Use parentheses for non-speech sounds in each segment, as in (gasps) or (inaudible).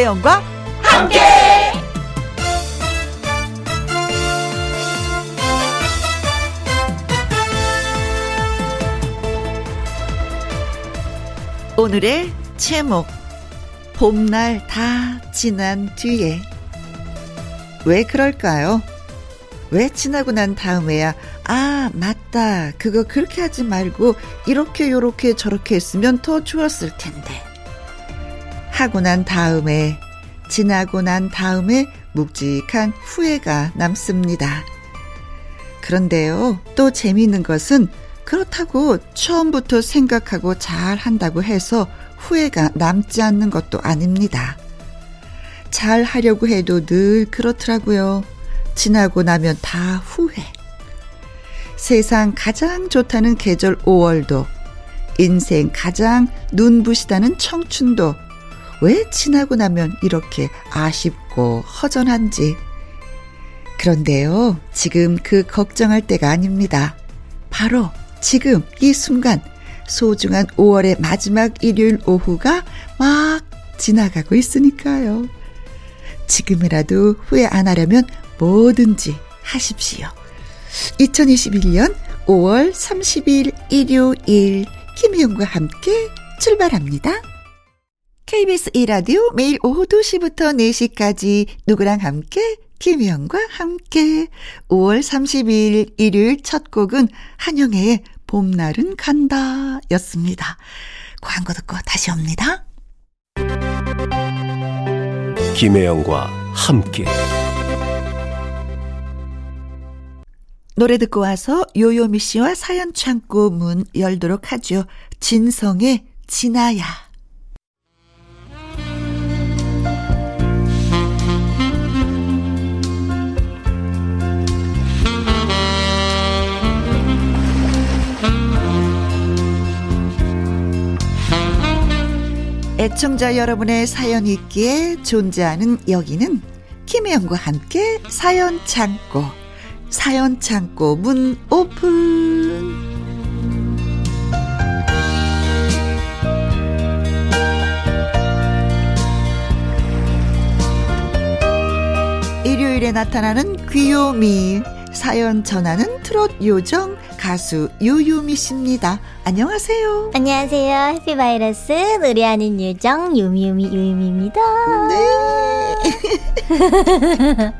김혜영과 함께. 오늘의 제목 봄날 다 지난 뒤에 왜 그럴까요? 왜 지나고 난 다음에야 아 맞다 그거 그렇게 하지 말고 이렇게 요렇게 저렇게 했으면 더 좋았을 텐데 하고 난 다음에 지나고 난 다음에 묵직한 후회가 남습니다. 그런데요 또 재미있는 것은 그렇다고 처음부터 생각하고 잘 한다고 해서 후회가 남지 않는 것도 아닙니다. 잘 하려고 해도 늘 그렇더라고요. 지나고 나면 다 후회. 세상 가장 좋다는 계절 5월도, 인생 가장 눈부시다는 청춘도, 왜 지나고 나면 이렇게 아쉽고 허전한지. 그런데요, 지금 그 걱정할 때가 아닙니다. 바로 지금 이 순간, 소중한 5월의 마지막 일요일 오후가 막 지나가고 있으니까요. 지금이라도 후회 안 하려면 뭐든지 하십시오. 2021년 5월 30일 일요일 김희영과 함께 출발합니다. KBS 1라디오 매일 오후 2시부터 4시까지 누구랑 함께 김희영과 함께 5월 30일 일요일 첫 곡은 한영애의 봄날은 간다 였습니다. 광고 듣고 다시 옵니다. 김혜영과 함께 노래 듣고 와서 요요미 씨와 사연 창고 문 열도록 하죠. 진성의 진아야. 애청자 여러분의 사연이 있기에 존재하는 여기는 김혜영과 함께 사연 창고. 사연 창고 문 오픈. 일요일에 나타나는 귀요미. 사연 전하는 트롯 요정 가수 유유미 씨입니다. 안녕하세요. 안녕하세요. 해피바이러스 노래하는 요정 유미유미 유미입니다. 네. (laughs)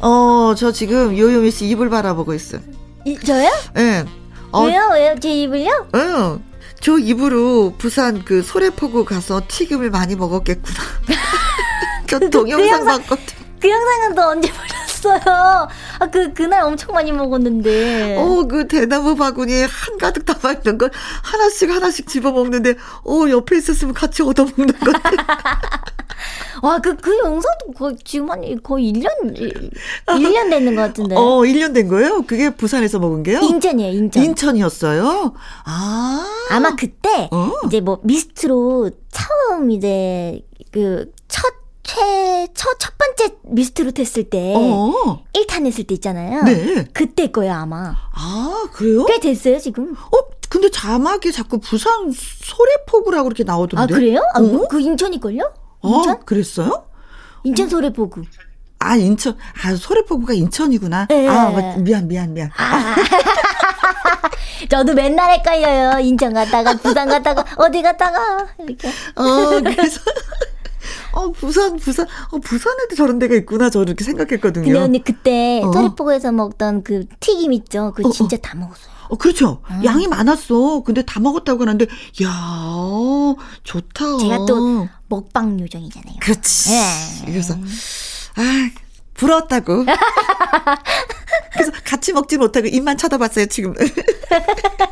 어, 저 지금 요요미 씨 입을 바라보고 있어요. 이, 저요? 예. 네. 어, 왜요? 왜요? 제 입을요? 응. 저 입으로 부산 그 소래포구 가서 튀김을 많이 먹었겠구나. (laughs) 저 동영상 그 영상- 봤거든. 그 영상은 또 언제 보셨어요? 아, 그, 그날 엄청 많이 먹었는데. 어, 그 대나무 바구니에 한가득 담아있는 걸 하나씩 하나씩 집어먹는데, 어, 옆에 있었으면 같이 얻어먹는 거 같아. (laughs) 와, 그, 그 영상도 거의, 지금 한, 거의 1년, 1년 됐는 것 같은데. 어, 1년 된 거예요? 그게 부산에서 먹은 게요? 인천이에요, 인천. 인천이었어요? 아. 아마 그때, 어. 이제 뭐, 미스트로 처음 이제, 그, 첫, 최, 첫, 첫 번째 미스트로 했을 때, 어. 1탄 했을 때 있잖아요. 네. 그때 거예요, 아마. 아, 그래요? 꽤 됐어요, 지금. 어, 근데 자막이 자꾸 부산 소래포구라고 그렇게 나오던데. 아, 그래요? 아, 어? 그 인천일걸요? 어, 인천? 그랬어요? 인천 소래포구. 아, 인천. 아, 소래포구가 인천이구나. 네. 아, 맞- 미안, 미안, 미안. 아. (laughs) 저도 맨날 헷갈려요. 인천 갔다가, 부산 갔다가, 어디 갔다가, 이렇게. 어, 그래서. 어, 부산, 부산. 어, 부산에도 저런 데가 있구나. 저 이렇게 생각했거든요. 근데 언니 그때 어. 소래포구에서 먹던 그 튀김 있죠? 그거 어, 진짜 다 먹었어요. 어, 그렇죠. 음. 양이 많았어. 근데 다 먹었다고 하는데, 야 좋다. 제가 또 먹방 요정이잖아요. 그렇지. 예. 그래서, 아, 부러웠다고. (laughs) 그래서 같이 먹지 못하고 입만 쳐다봤어요, 지금. (laughs)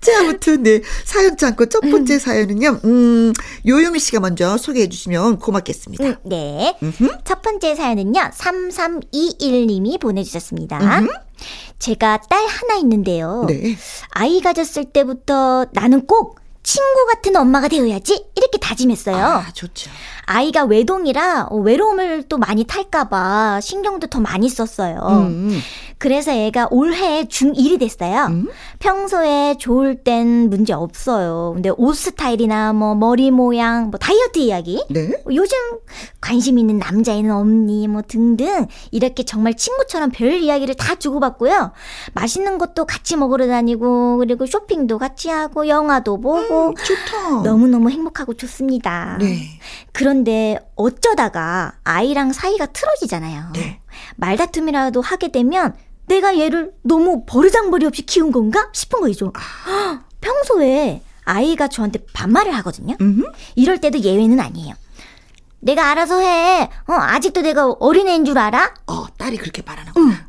자, 아무튼, 네. 사연 참고 첫 번째 사연은요, 음, 요요미 씨가 먼저 소개해 주시면 고맙겠습니다. 음, 네. 음흠. 첫 번째 사연은요, 3321님이 보내주셨습니다. 음흠. 제가 딸 하나 있는데요. 네. 아이 가졌을 때부터 나는 꼭 친구 같은 엄마가 되어야지 이렇게 다짐했어요. 아, 좋죠. 아이가 외동이라 어, 외로움을 또 많이 탈까봐 신경도 더 많이 썼어요. 음, 그래서 애가 올해 중1이 됐어요. 음. 평소에 좋을 땐 문제 없어요. 근데 옷 스타일이나 뭐 머리 모양, 뭐 다이어트 이야기, 네. 요즘 관심 있는 남자애는 없니 뭐 등등 이렇게 정말 친구처럼 별 이야기를 다 주고받고요. 맛있는 것도 같이 먹으러 다니고 그리고 쇼핑도 같이 하고 영화도 보고 좋다. 너무너무 행복하고 좋습니다. 네. 그런데 어쩌다가 아이랑 사이가 틀어지잖아요. 네. 말다툼이라도 하게 되면 내가 얘를 너무 버르장머리 없이 키운 건가 싶은 거죠. 아. (gasps) 평소에 아이가 저한테 반말을 하거든요. 음. 이럴 때도 예외는 아니에요. 내가 알아서 해. 어, 아직도 내가 어린애인 줄 알아? 어, 딸이 그렇게 말하는구나.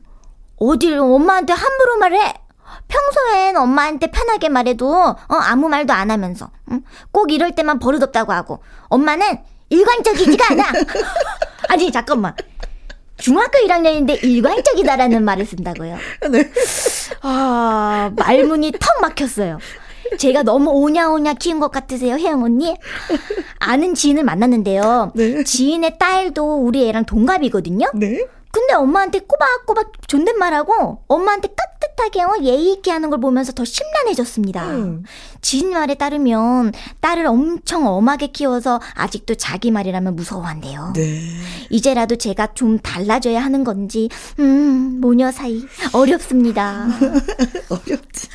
어딜 엄마한테 함부로 말해? 평소엔 엄마한테 편하게 말해도 어, 아무 말도 안 하면서 응? 꼭 이럴 때만 버릇없다고 하고 엄마는 일관적이지가 않아. (laughs) 아니 잠깐만. 중학교 1학년인데 일관적이다라는 말을 쓴다고요. 네. 아 말문이 턱 막혔어요. 제가 너무 오냐오냐 키운 것 같으세요, 혜영 언니? 아는 지인을 만났는데요. 네. 지인의 딸도 우리 애랑 동갑이거든요. 네. 근데 엄마한테 꼬박꼬박 존댓말하고 엄마한테 따뜻하게 어, 예의 있게 하는 걸 보면서 더 심란해졌습니다. 음. 지인 말에 따르면 딸을 엄청 엄하게 키워서 아직도 자기 말이라면 무서워한대요. 네. 이제라도 제가 좀 달라져야 하는 건지 음 모녀 사이 어렵습니다. (laughs) 어렵지.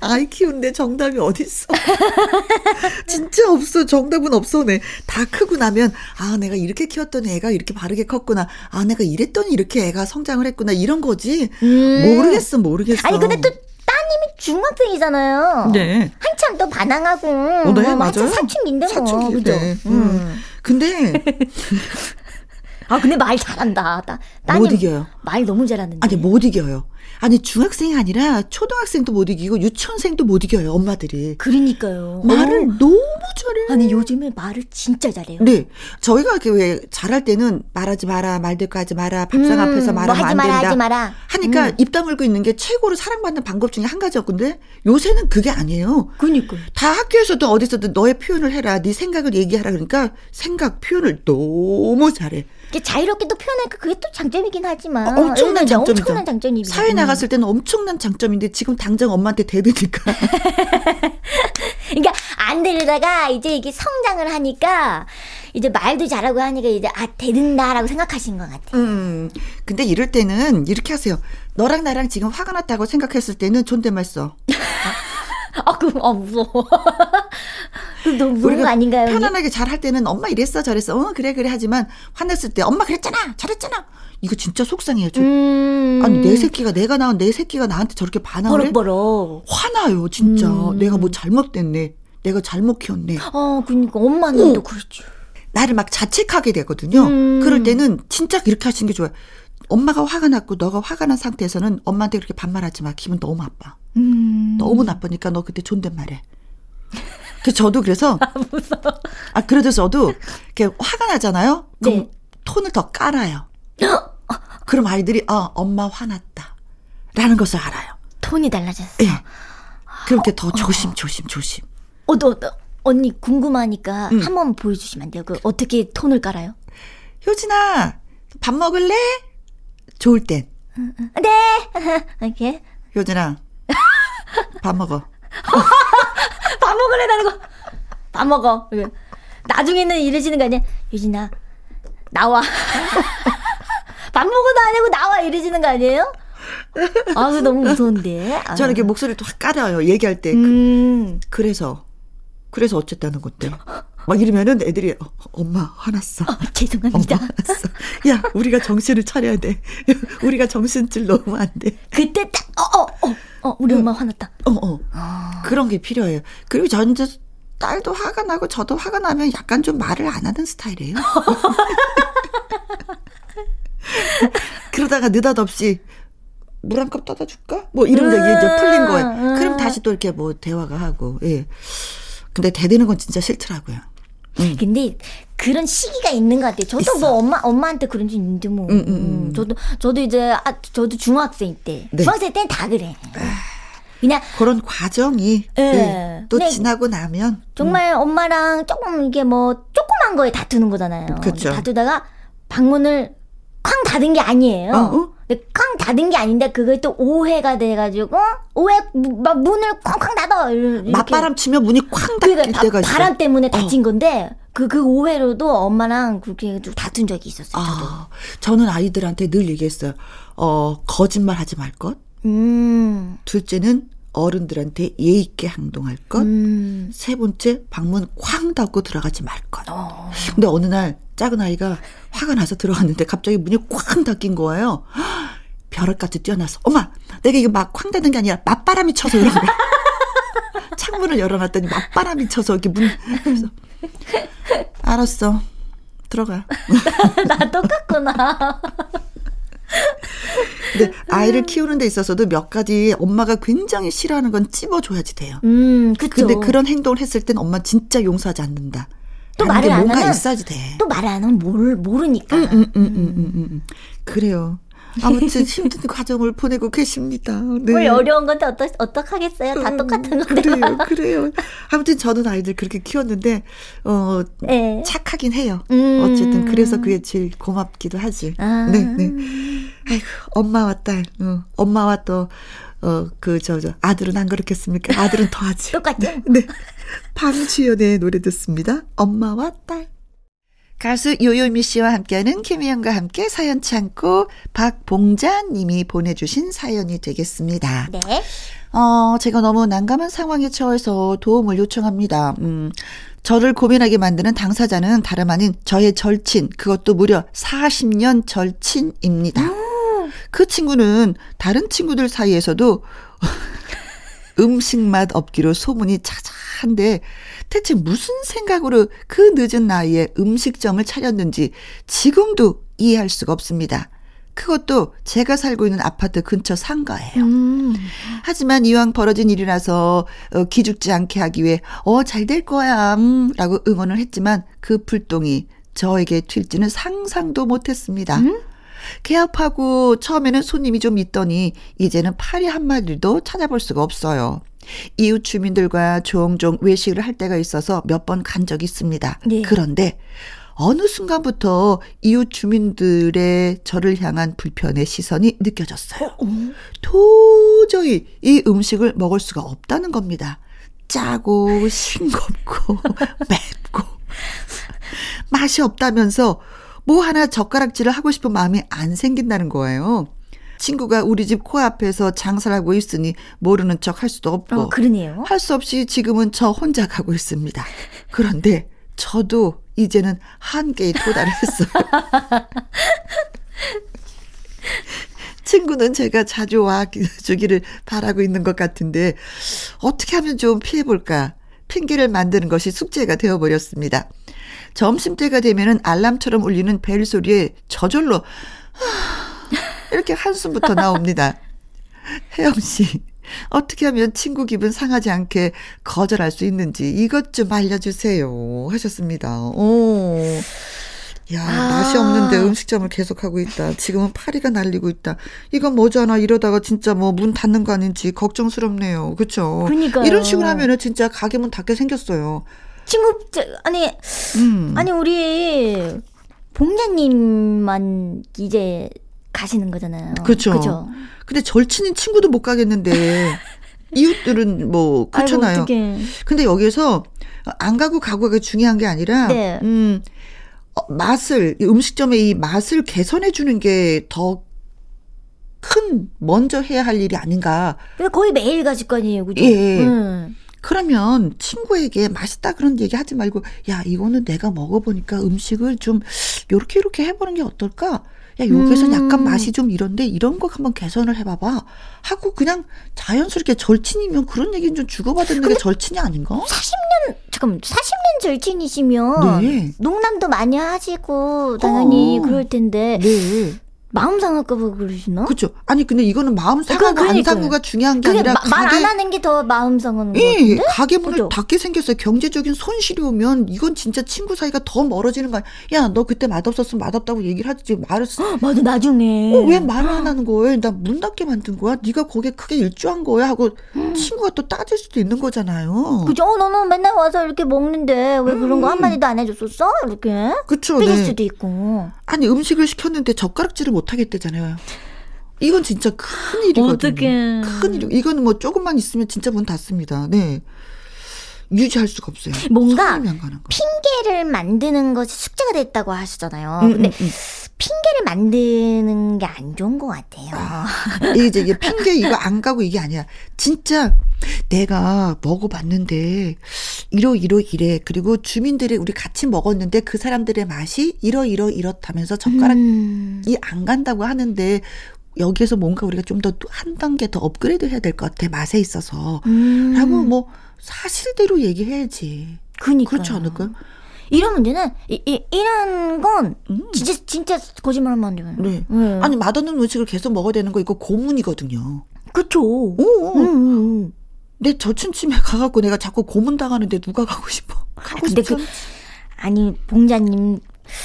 아이 키우는데 정답이 어딨어. (laughs) 진짜 없어. 정답은 없어. 네. 다 크고 나면, 아, 내가 이렇게 키웠더니 애가 이렇게 바르게 컸구나. 아, 내가 이랬더니 이렇게 애가 성장을 했구나. 이런 거지. 음. 모르겠어, 모르겠어. 아니 근데 또 따님이 중학생이잖아요. 네. 한참 또 반항하고 어, 네, 뭐 맞아요. 한참 사춘기인데 뭐 사춘기, 그죠? 네. 음. 근데 (laughs) 아 근데 말 잘한다. 따, 못 따님 이겨요. 말 너무 잘하는데. 아니 못 이겨요. 아니 중학생이 아니라 초등학생도 못 이기고 유치원생도 못 이겨요. 엄마들이 그러니까요. 말을 어. 너무 잘해. 아니 요즘에 말을 진짜 잘해요. 네, 저희가 이렇게 왜 잘할 때는 말하지 마라, 말대꾸 하지 마라, 밥상 음, 앞에서 뭐 말하면 하지 안 마라 된다. 하지 마라. 하니까 음. 입 다물고 있는 게 최고로 사랑받는 방법 중에 한 가지였는데 요새는 그게 아니에요. 그니까요. 다 학교에서도 어디서든 너의 표현을 해라, 네 생각을 얘기하라 그러니까 생각 표현을 너무 잘해. 자유롭게 또 표현하니까 그게 또 장점이긴 하지만 어, 엄청난 네, 네, 장점이죠. 엄청난 장점이죠. 사회 음. 나갔을 때는 엄청난 장점인데 지금 당장 엄마한테 대드니까. (laughs) 그러니까 안 되려다가 이제 이게 성장을 하니까 이제 말도 잘하고 하니까 이제 아 되는다라고 생각하신 것 같아. 음, 근데 이럴 때는 이렇게 하세요. 너랑 나랑 지금 화가 났다고 생각했을 때는 존댓말 써. (laughs) 아 그럼 아 무서워. (laughs) 그럼 너무 무서운 거 아닌가요? 편안하게 잘 할 때는 엄마 이랬어 저랬어 어 그래 그래 하지만 화냈을 때 엄마 그랬잖아 잘했잖아 이거 진짜 속상해요 저. 음. 아니 내 새끼가 내가 낳은 내 새끼가 나한테 저렇게 반항을 해 버럭버럭. 화나요 진짜 음. 내가 뭐 잘못됐네 내가 잘못 키웠네 어 그러니까 엄마는 어. 또 그렇죠. 나를 막 자책하게 되거든요 음. 그럴 때는 진짜 이렇게 하시는 게 좋아요 엄마가 화가 났고 너가 화가 난 상태에서는 엄마한테 그렇게 반말하지 마 기분 너무 나빠 음. 너무 나쁘니까 너 그때 존댓말해. 그 저도 그래서 (laughs) 아 그래도 저도 이렇게 화가 나잖아요. 그럼 네. 톤을 더 깔아요. 그럼 아이들이 아 엄마 화났다라는 것을 알아요. 톤이 달라졌어. 예. 그렇게 더 조심 조심 조심. 어, 너, 너, 언니 궁금하니까 음. 한번 보여주시면 안 돼요? 그 어떻게 톤을 깔아요? 효진아 밥 먹을래? 좋을 땐 네. (laughs) 이렇게 효진아 밥 먹어. (laughs) 밥 먹으래다는 거. 밥 먹어. 나중에는 이러시는 거 아니야? 유진아 나와. (laughs) 밥 먹어도 안 하고 나와 이러시는 거 아니에요? 아, 너무 무서운데. 아. 저는 이렇게 목소리를 또 확 깔아요. 얘기할 때. 음. 그 래서 그래서 어쨌다는 건데. 막 이러면은 애들이 어, 엄마 화났어. 어, 죄송합니다. 화났어. 야, 우리가 정신을 차려야 돼. (laughs) 우리가 정신줄 놓으면 안 돼. 그때 딱, 어, 어, 어, 어, 우리 엄마 화났다. 어, 어. 그런 게 필요해요. 그리고 전 이제 딸도 화가 나고 저도 화가 나면 약간 좀 말을 안 하는 스타일이에요. (laughs) 그러다가 느닷없이 물 한 컵 떠다 줄까? 뭐 이런 게 이제 풀린 거예요. 음, 그럼 다시 또 이렇게 뭐 대화가 하고, 예. 근데 대드는 건 진짜 싫더라고요. 음. 근데 그런 시기가 있는 것 같아요. 저도 있어. 뭐 엄마 엄마한테 그런 적 있는데 뭐. 음, 음, 음. 음, 저도 저도 이제 아 저도 중학생 때 네. 중학생 때는 다 그래. 그냥 그런 과정이 예. 네, 또 네. 지나고 나면 정말 엄마랑 조금 이게 뭐 조그만 거에 다투는 거잖아요. 그쵸. 다투다가 방문을 쾅 닫은 게 아니에요. 어, 어? 쾅 닫은 게 아닌데 그게 또 오해가 돼가지고 오해 무- 막 문을 쾅쾅 닫아. 이렇게. 맞바람 치면 문이 쾅 닫힐 그러니까 때가 바, 있어. 바람 때문에 다친 건데 그 그 오해로도 엄마랑 그렇게 해가지고 다툰 적이 있었어요. 저도. 아, 저는 아이들한테 늘 얘기했어요. 어, 거짓말 하지 말 것. 음. 둘째는 어른들한테 예의 있게 행동할 것. 음. 세 번째 방문 쾅 닫고 들어가지 말 것. 어. 근데 어느 날 작은 아이가 화가 나서 들어갔는데 갑자기 문이 쾅 닫힌 거예요. 벼락같이 뛰어나서 엄마 내가 이거 막 쾅 닫는 게 아니라 맞바람이 쳐서 이런 거야. (laughs) 창문을 열어놨더니 맞바람이 쳐서 이렇게 문 그래서 알았어 들어가. (laughs) 나 똑같구나. 근데 아이를 키우는 데 있어서도 몇 가지 엄마가 굉장히 싫어하는 건 찝어줘야지 돼요. 음, 그쵸. 근데 그런 행동을 했을 땐 엄마 진짜 용서하지 않는다. 또 말을 안 뭔가 하면 있어야지 돼. 또말안 하면 모르, 모르니까. 음, 음, 음, 음, 음, 음. 그래요. 아무튼 (laughs) 힘든 과정을 보내고 계십니다. 네. 뭘 어려운 건데 어떡, 어떡하겠어요? 다 음, 똑같은 건데. 그래요, (laughs) 그래요. 아무튼 저는 아이들 그렇게 키웠는데, 어, 네. 착하긴 해요. 음. 어쨌든 그래서 그게 제일 고맙기도 하지. 아. 네, 네. 아이고, 엄마와 딸, 어, 엄마와 또, 어, 그, 저, 저, 아들은 안 그렇겠습니까? 아들은 더 하지. (laughs) 똑같죠? 네. 방주연의 노래 듣습니다. 엄마와 딸. 가수 요요미 씨와 함께하는 김희영과 함께 사연 창고 박봉자 님이 보내주신 사연이 되겠습니다. 네. 어, 제가 너무 난감한 상황에 처해서 도움을 요청합니다. 음, 저를 고민하게 만드는 당사자는 다름 아닌 저의 절친, 그것도 무려 40년 절친입니다. 그 친구는 다른 친구들 사이에서도 음식 맛 없기로 소문이 자자한데 대체 무슨 생각으로 그 늦은 나이에 음식점을 차렸는지 지금도 이해할 수가 없습니다. 그것도 제가 살고 있는 아파트 근처 상가예요. 음. 하지만 이왕 벌어진 일이라서 어, 기죽지 않게 하기 위해 어 잘 될 거야 음, 라고 응원을 했지만 그 불똥이 저에게 튈지는 상상도 못했습니다. 개업하고 처음에는 손님이 좀 있더니 이제는 파리 한 마리도 찾아볼 수가 없어요. 이웃 주민들과 종종 외식을 할 때가 있어서 몇 번 간 적이 있습니다. 네. 그런데 어느 순간부터 이웃 주민들의 저를 향한 불편의 시선이 느껴졌어요. 도저히 이 음식을 먹을 수가 없다는 겁니다. 짜고 싱겁고 (laughs) 맵고 맛이 없다면서 뭐 하나 젓가락질을 하고 싶은 마음이 안 생긴다는 거예요. 친구가 우리 집 코앞에서 장사를 하고 있으니 모르는 척 할 수도 없고 어, 그러네요. 할 수 없이 지금은 저 혼자 가고 있습니다. 그런데 저도 이제는 한계에 도달했어요. (laughs) 친구는 제가 자주 와 주기를 바라고 있는 것 같은데 어떻게 하면 좀 피해볼까? 핑계를 만드는 것이 숙제가 되어버렸습니다. 점심때가 되면은 알람처럼 울리는 벨 소리에 저절로 이렇게 한숨부터 나옵니다. (laughs) 혜영 씨, 어떻게 하면 친구 기분 상하지 않게 거절할 수 있는지 이것 좀 알려주세요. 하셨습니다. 오. 야, 아. 맛이 없는데 음식점을 계속하고 있다. 지금은 파리가 날리고 있다. 이건 뭐잖아. 이러다가 진짜 뭐 문 닫는 거 아닌지 걱정스럽네요. 그쵸? 그러니까요. 이런 식으로 하면은 진짜 가게 문 닫게 생겼어요. 친구, 저, 아니, 음. 아니, 우리, 봉자님만 이제 가시는 거잖아요. 그쵸. 그죠. 근데 절친인 친구도 못 가겠는데 (laughs) 이웃들은 뭐 그렇잖아요. 아이고. 근데 여기서 안 가고 가고가 중요한 게 아니라 네. 음 어, 맛을 이 음식점의 이 맛을 개선해 주는 게더 큰 먼저 해야 할 일이 아닌가. 근데 거의 매일 가실 거 아니에요, 그죠? 예. 음. 그러면 친구에게 맛있다 그런 얘기 하지 말고 야 이거는 내가 먹어보니까 음식을 좀 요렇게 요렇게 해보는 게 어떨까? 야 여기서 음. 약간 맛이 좀 이런데 이런 거 한번 개선을 해봐봐 하고 그냥 자연스럽게 절친이면 그런 얘기는 좀 주고받는 게 절친이 아닌가? 40년, 잠깐만, 40년 절친이시면, 네. 농담도 많이 하시고, 당연히 어. 그럴 텐데, 네. 마음 상할까봐 그러시나? 그렇죠. 아니 근데 이거는 마음 상하고 그러니까요. 안 상하가 중요한 게 아니라 말 가게 안 하는 게 더 마음 상하는 거 예, 같은데? 가게 문을 그죠? 닫게 생겼어요. 경제적인 손실이 오면 이건 진짜 친구 사이가 더 멀어지는 거야. 야, 너 그때 맛없었으면 맛없다고 얘기를 하지. 말을 쓰- (gasps) 맞아 나중에 어, 왜 말을 안 하는 거야? 나 문 닫게 만든 거야? 네가 거기에 크게 일조한 거야? 하고 (gasps) 친구가 또 따질 수도 있는 거잖아요. 그죠? 어, 너는 맨날 와서 이렇게 먹는데 왜 그런 거 한마디도 안 해줬었어? 이렇게 그쵸, 삐질 네. 수도 있고 아니 음식을 시켰는데 젓가락질을 못 하겠대잖아요. 이건 진짜 큰 일이거든요. 어떡해. 큰 일. 이거는 뭐 조금만 있으면 진짜 문 닫습니다. 네. 유지할 수가 없어요. 뭔가. 핑계를 만드는 것이 숙제가 됐다고 하시잖아요. 음, 근데 음, 음. 핑계를 만드는 게 안 좋은 것 같아요. 아, 이제 이게 핑계 이거 안 가고 이게 아니야. 진짜 내가 먹어봤는데 이러 이러 이래. 그리고 주민들이 우리 같이 먹었는데 그 사람들의 맛이 이러 이러 이렇다면서 젓가락이 음. 안 간다고 하는데 여기에서 뭔가 우리가 좀 더 한 단계 더 업그레이드 해야 될 것 같아. 맛에 있어서. 음. 라고 뭐 사실대로 얘기해야지. 그니까요. 그렇지 않을까요? 이런 문제는 이, 이, 이런 건 음. 진짜 진짜 거짓말하면 안 돼요. 네. 네. 아니 맛없는 음식을 계속 먹어야 되는 거 이거 고문이거든요. 그쵸. 오, 음, 음, 음. 내 저춘침에 가갖고 내가 자꾸 고문 당하는데 누가 가고 싶어? 가고 근데 싶지 그 아니 봉자님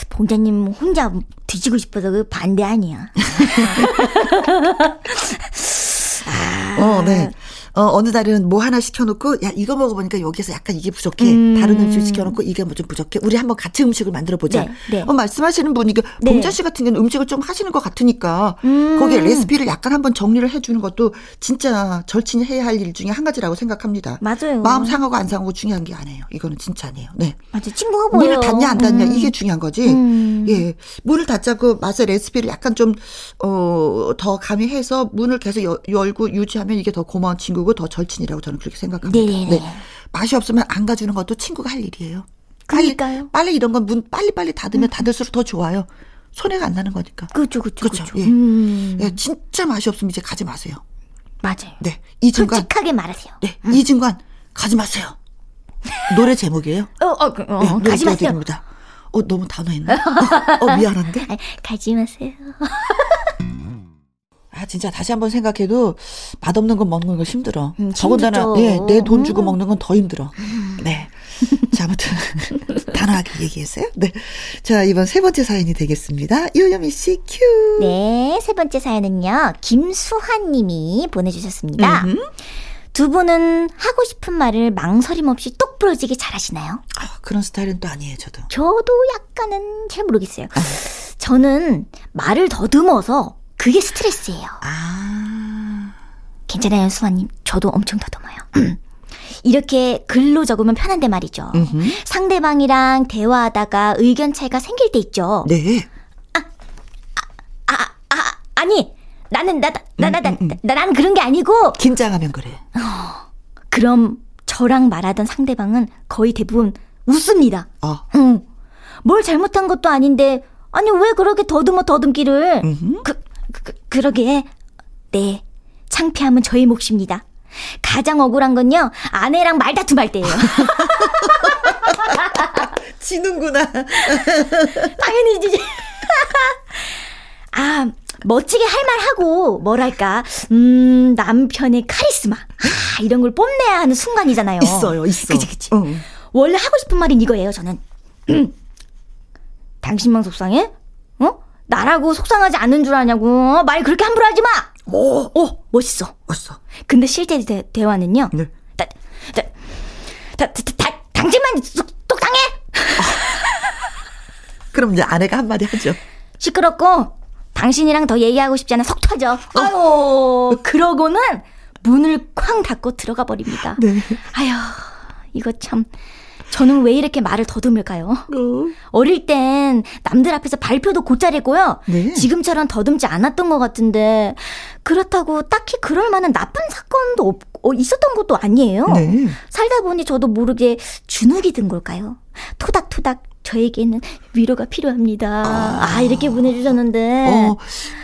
봉자님 혼자 뒤지고 싶어서 그 반대 아니야. (laughs) 어, 네. 어, 어느 날은 뭐 하나 시켜놓고, 야, 이거 먹어보니까 여기서 약간 이게 부족해. 음. 다른 음식 시켜놓고, 이게 뭐 좀 부족해. 우리 한번 같이 음식을 만들어 보자. 네, 네. 어, 말씀하시는 분이, 그 네. 봉자 씨 같은 경우는 음식을 좀 하시는 것 같으니까, 음. 거기에 레시피를 약간 한번 정리를 해주는 것도 진짜 절친이 해야 할 일 중에 한 가지라고 생각합니다. 맞아요. 마음 상하고 안 상하고 중요한 게 아니에요. 이거는 진짜 아니에요. 네. 맞아 친구가 보여. 문을 닫냐 안 닫냐 음. 이게 중요한 거지. 음. 예, 문을 닫자고 맛의 레시피를 약간 좀어더 가미해서 문을 계속 여- 열고 유지하면 이게 더 고마운 친구 고 더 절친이라고 저는 그렇게 생각합니다. 네네 네. 맛이 없으면 안 가주는 것도 친구가 할 일이에요. 빨리 그러니까요. 빨리 이런 건 문 빨리 빨리 닫으면 닫을수록 더 좋아요. 손해가 안 나는 거니까. 그렇죠, 그렇죠, 그쵸, 그렇죠. 예. 음. 예, 진짜 맛이 없으면 이제 가지 마세요. 맞아요. 네, 이진관. 솔직하게 말하세요. 네, 이진관 가지 마세요. 노래 제목이에요. 어, 어, 그, 어, 네, 노래 가지 마세요. 띄워드립니다. 어, 너무 단호했나? (laughs) 어, 미안한데? 아, 가지 마세요. 아, 진짜 다시 한번 생각해도 맛없는 거 먹는 거 힘들어. 음, 더군다나. 예, 내 돈 주고 음. 먹는 건 더 힘들어. 네. 자, 아무튼, (laughs) 단호하게 얘기했어요. 네. 자, 이번 세 번째 사연이 되겠습니다. 요요미 씨, 큐. 네, 세 번째 사연은요. 김수환 님이 보내 주셨습니다. 음흠. 두 분은 하고 싶은 말을 망설임 없이 똑 부러지게 잘하시나요? 아, 그런 스타일은 또 아니에요, 저도. 저도 약간은 잘 모르겠어요. 저는 말을 더듬어서 그게 스트레스예요. 아, 괜찮아요, 수환님. 저도 엄청 더듬어요. (clears throat) 이렇게 글로 적으면 편한데 말이죠. 음흠. 상대방이랑 대화하다가 의견 차이가 생길 때 있죠. 네. 아, 아, 아니, 나는, 나, 나, 나, 나, 음, 나, 난 그런 게 아니고, 긴장하면 그래. 그럼 저랑 말하던 상대방은 거의 대부분 웃습니다. 어. 응. 뭘 잘못한 것도 아닌데, 아니, 왜 그렇게 더듬어 더듬기를. 음흠. 그, 그, 그, 그러게. 네. 창피함은 저의 몫입니다. 가장 억울한 건요, 아내랑 말다툼할 때예요. (laughs) 지는구나. (laughs) 당연히 이제. (laughs) 아, 멋지게 할 말 하고, 뭐랄까, 음, 남편의 카리스마. 아, 이런 걸 뽐내야 하는 순간이잖아요. 있어요, 있어. 그치, 그치. 응. 원래 하고 싶은 말은 이거예요, 저는. (clears throat) 당신만 속상해? 어? 나라고 속상하지 않은 줄 아냐고. 말 그렇게 함부로 하지 마! 오, 오, 멋있어. 왔어. 근데 실제 대, 대화는요. 네. 다, 다, 다, 다, 다, 당신만 속, 속상해! 그럼 이제 아내가 한마디 하죠. 시끄럽고, 당신이랑 더 얘기하고 싶지 않아 속 터져. 아유, 그러고는 문을 쾅 닫고 들어가 버립니다. 네. 아휴, 이거 참. 저는 왜 이렇게 말을 더듬을까요? 어. 어릴 땐 남들 앞에서 발표도 곧잘했고요. 네. 지금처럼 더듬지 않았던 것 같은데 그렇다고 딱히 그럴 만한 나쁜 사건도 없, 어, 있었던 것도 아니에요. 네. 살다 보니 저도 모르게 주눅이 든 걸까요? 토닥토닥 저에게는 위로가 필요합니다. 아, 이렇게 보내주셨는데 어,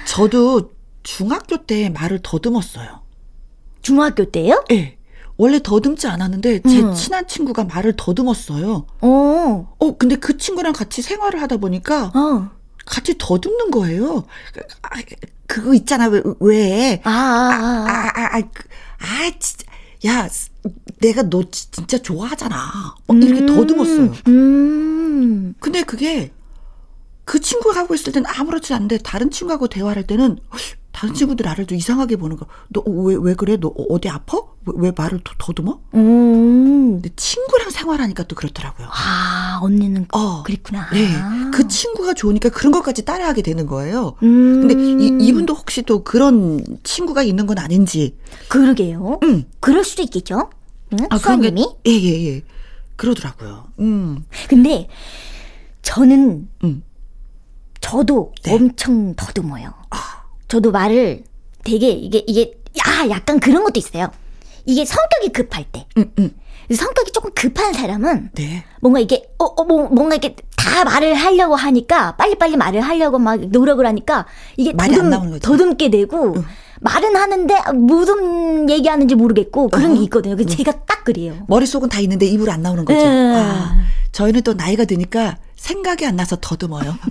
저도 중학교 때 말을 더듬었어요. 중학교 때요? 예. 원래 더듬지 않았는데 제 음. 친한 친구가 말을 더듬었어요. 어, 어, 근데 그 친구랑 같이 생활을 하다 보니까 어, 같이 더듬는 거예요. 아, 그거 있잖아, 왜, 왜. 아, 아, 아, 아, 아, 그, 아, 진짜. 야, 내가 너 진짜 좋아하잖아. 막 이렇게 음, 더듬었어요. 음. 근데 그게 그 친구가 하고 있을 때는 아무렇지 않은데 다른 친구하고 대화를 할 때는 다른 친구들 나를 또 이상하게 보는 거. 너 왜 왜 그래? 너 어디 아파? 왜, 왜 말을 더, 더듬어? 음. 근데 친구랑 생활하니까 또 그렇더라고요. 아, 언니는 어. 그랬구나. 네. 그 친구가 좋으니까 그런 것까지 따라하게 되는 거예요. 음. 근데 이, 이분도 혹시 또 그런 친구가 있는 건 아닌지. 그러게요. 음. 그럴 수도 있겠죠. 응? 아, 수아님이? 예, 예, 예. 그러더라고요. 음. 근데 저는 음. 저도 네. 엄청 더듬어요. 저도 말을 되게 이게 이게 야 약간 그런 것도 있어요. 이게 성격이 급할 때 음, 음. 성격이 조금 급한 사람은 네. 뭔가 이게 어, 어 뭐, 뭔가 이렇게 다 말을 하려고 하니까 빨리빨리 말을 하려고 막 노력을 하니까 이게 말이 안 나오는 거지. 더듬게 되고 말은 하는데 무슨 얘기하는지 모르겠고 그런 어허. 게 있거든요. 그래서 제가 딱 그래요. 머릿속은 다 있는데 입으로 안 나오는 거죠. 예. 아, 저희는 또 나이가 드니까 생각이 안 나서 더듬어요. (laughs)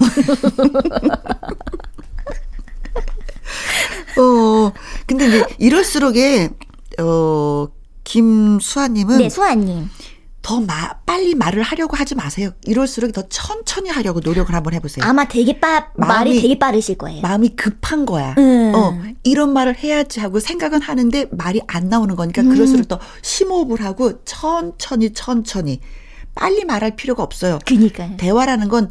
(laughs) 어, 근데 이제 이럴수록에, 어, 김수아님은 네, 수아님. 더 마, 빨리 말을 하려고 하지 마세요. 이럴수록 더 천천히 하려고 노력을 한번 해보세요. 아마 되게 빠 말이 마음이- 되게 빠르실 거예요. 마음이 급한 거야. 음. 어, 이런 말을 해야지 하고 생각은 하는데 말이 안 나오는 거니까 그럴수록 더 심호흡을 하고 천천히 천천히 빨리 말할 필요가 없어요. 그니까요. 대화라는 건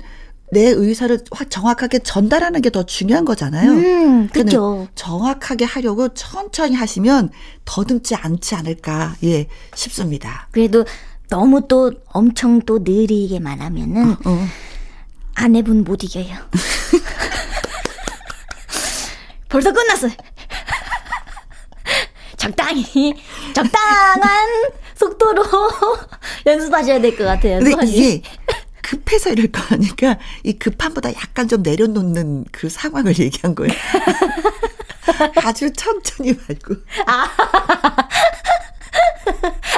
내 의사를 확 정확하게 전달하는 게 더 중요한 거잖아요. 음, 근데 그죠. 정확하게 하려고 천천히 하시면 더듬지 않지 않을까 예 싶습니다. 그래도 너무 또 엄청 또 느리게만 하면은 어. 아내분 못 이겨요. (laughs) 벌써 끝났어요. 적당히 적당한 속도로 (laughs) 연습하셔야 될 것 같아요. 근데. 이게 급해서 이럴 거니까 이 급함보다 약간 좀 내려놓는 그 상황을 얘기한 거예요. (laughs) 아주 천천히 말고.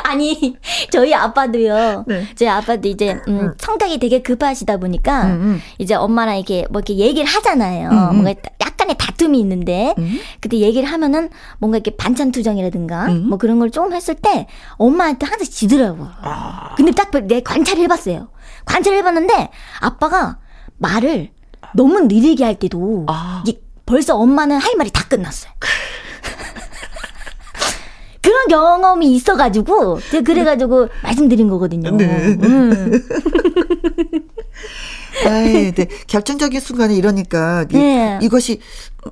아니 저희 아빠도요. 네. 저희 아빠도 이제 음, 성격이 되게 급하시다 보니까 음, 음. 이제 엄마랑 이렇게 뭐 이렇게 얘기를 하잖아요. 음, 음. 뭔가 약간의 다툼이 있는데 음. 그때 얘기를 하면은 뭔가 이렇게 반찬 투정이라든가 음. 뭐 그런 걸 조금 했을 때 엄마한테 항상 지더라고요. 아. 근데 딱 내 관찰을 해봤어요. 관찰을 해봤는데 아빠가 말을 너무 느리게 할 때도 아. 벌써 엄마는 할 말이 다 끝났어요. (laughs) 그런 경험이 있어가지고 제가 그래가지고 말씀드린 거거든요. 네. 음. (laughs) 아이, 네. 결정적인 순간에 이러니까 이, 네. 이 것이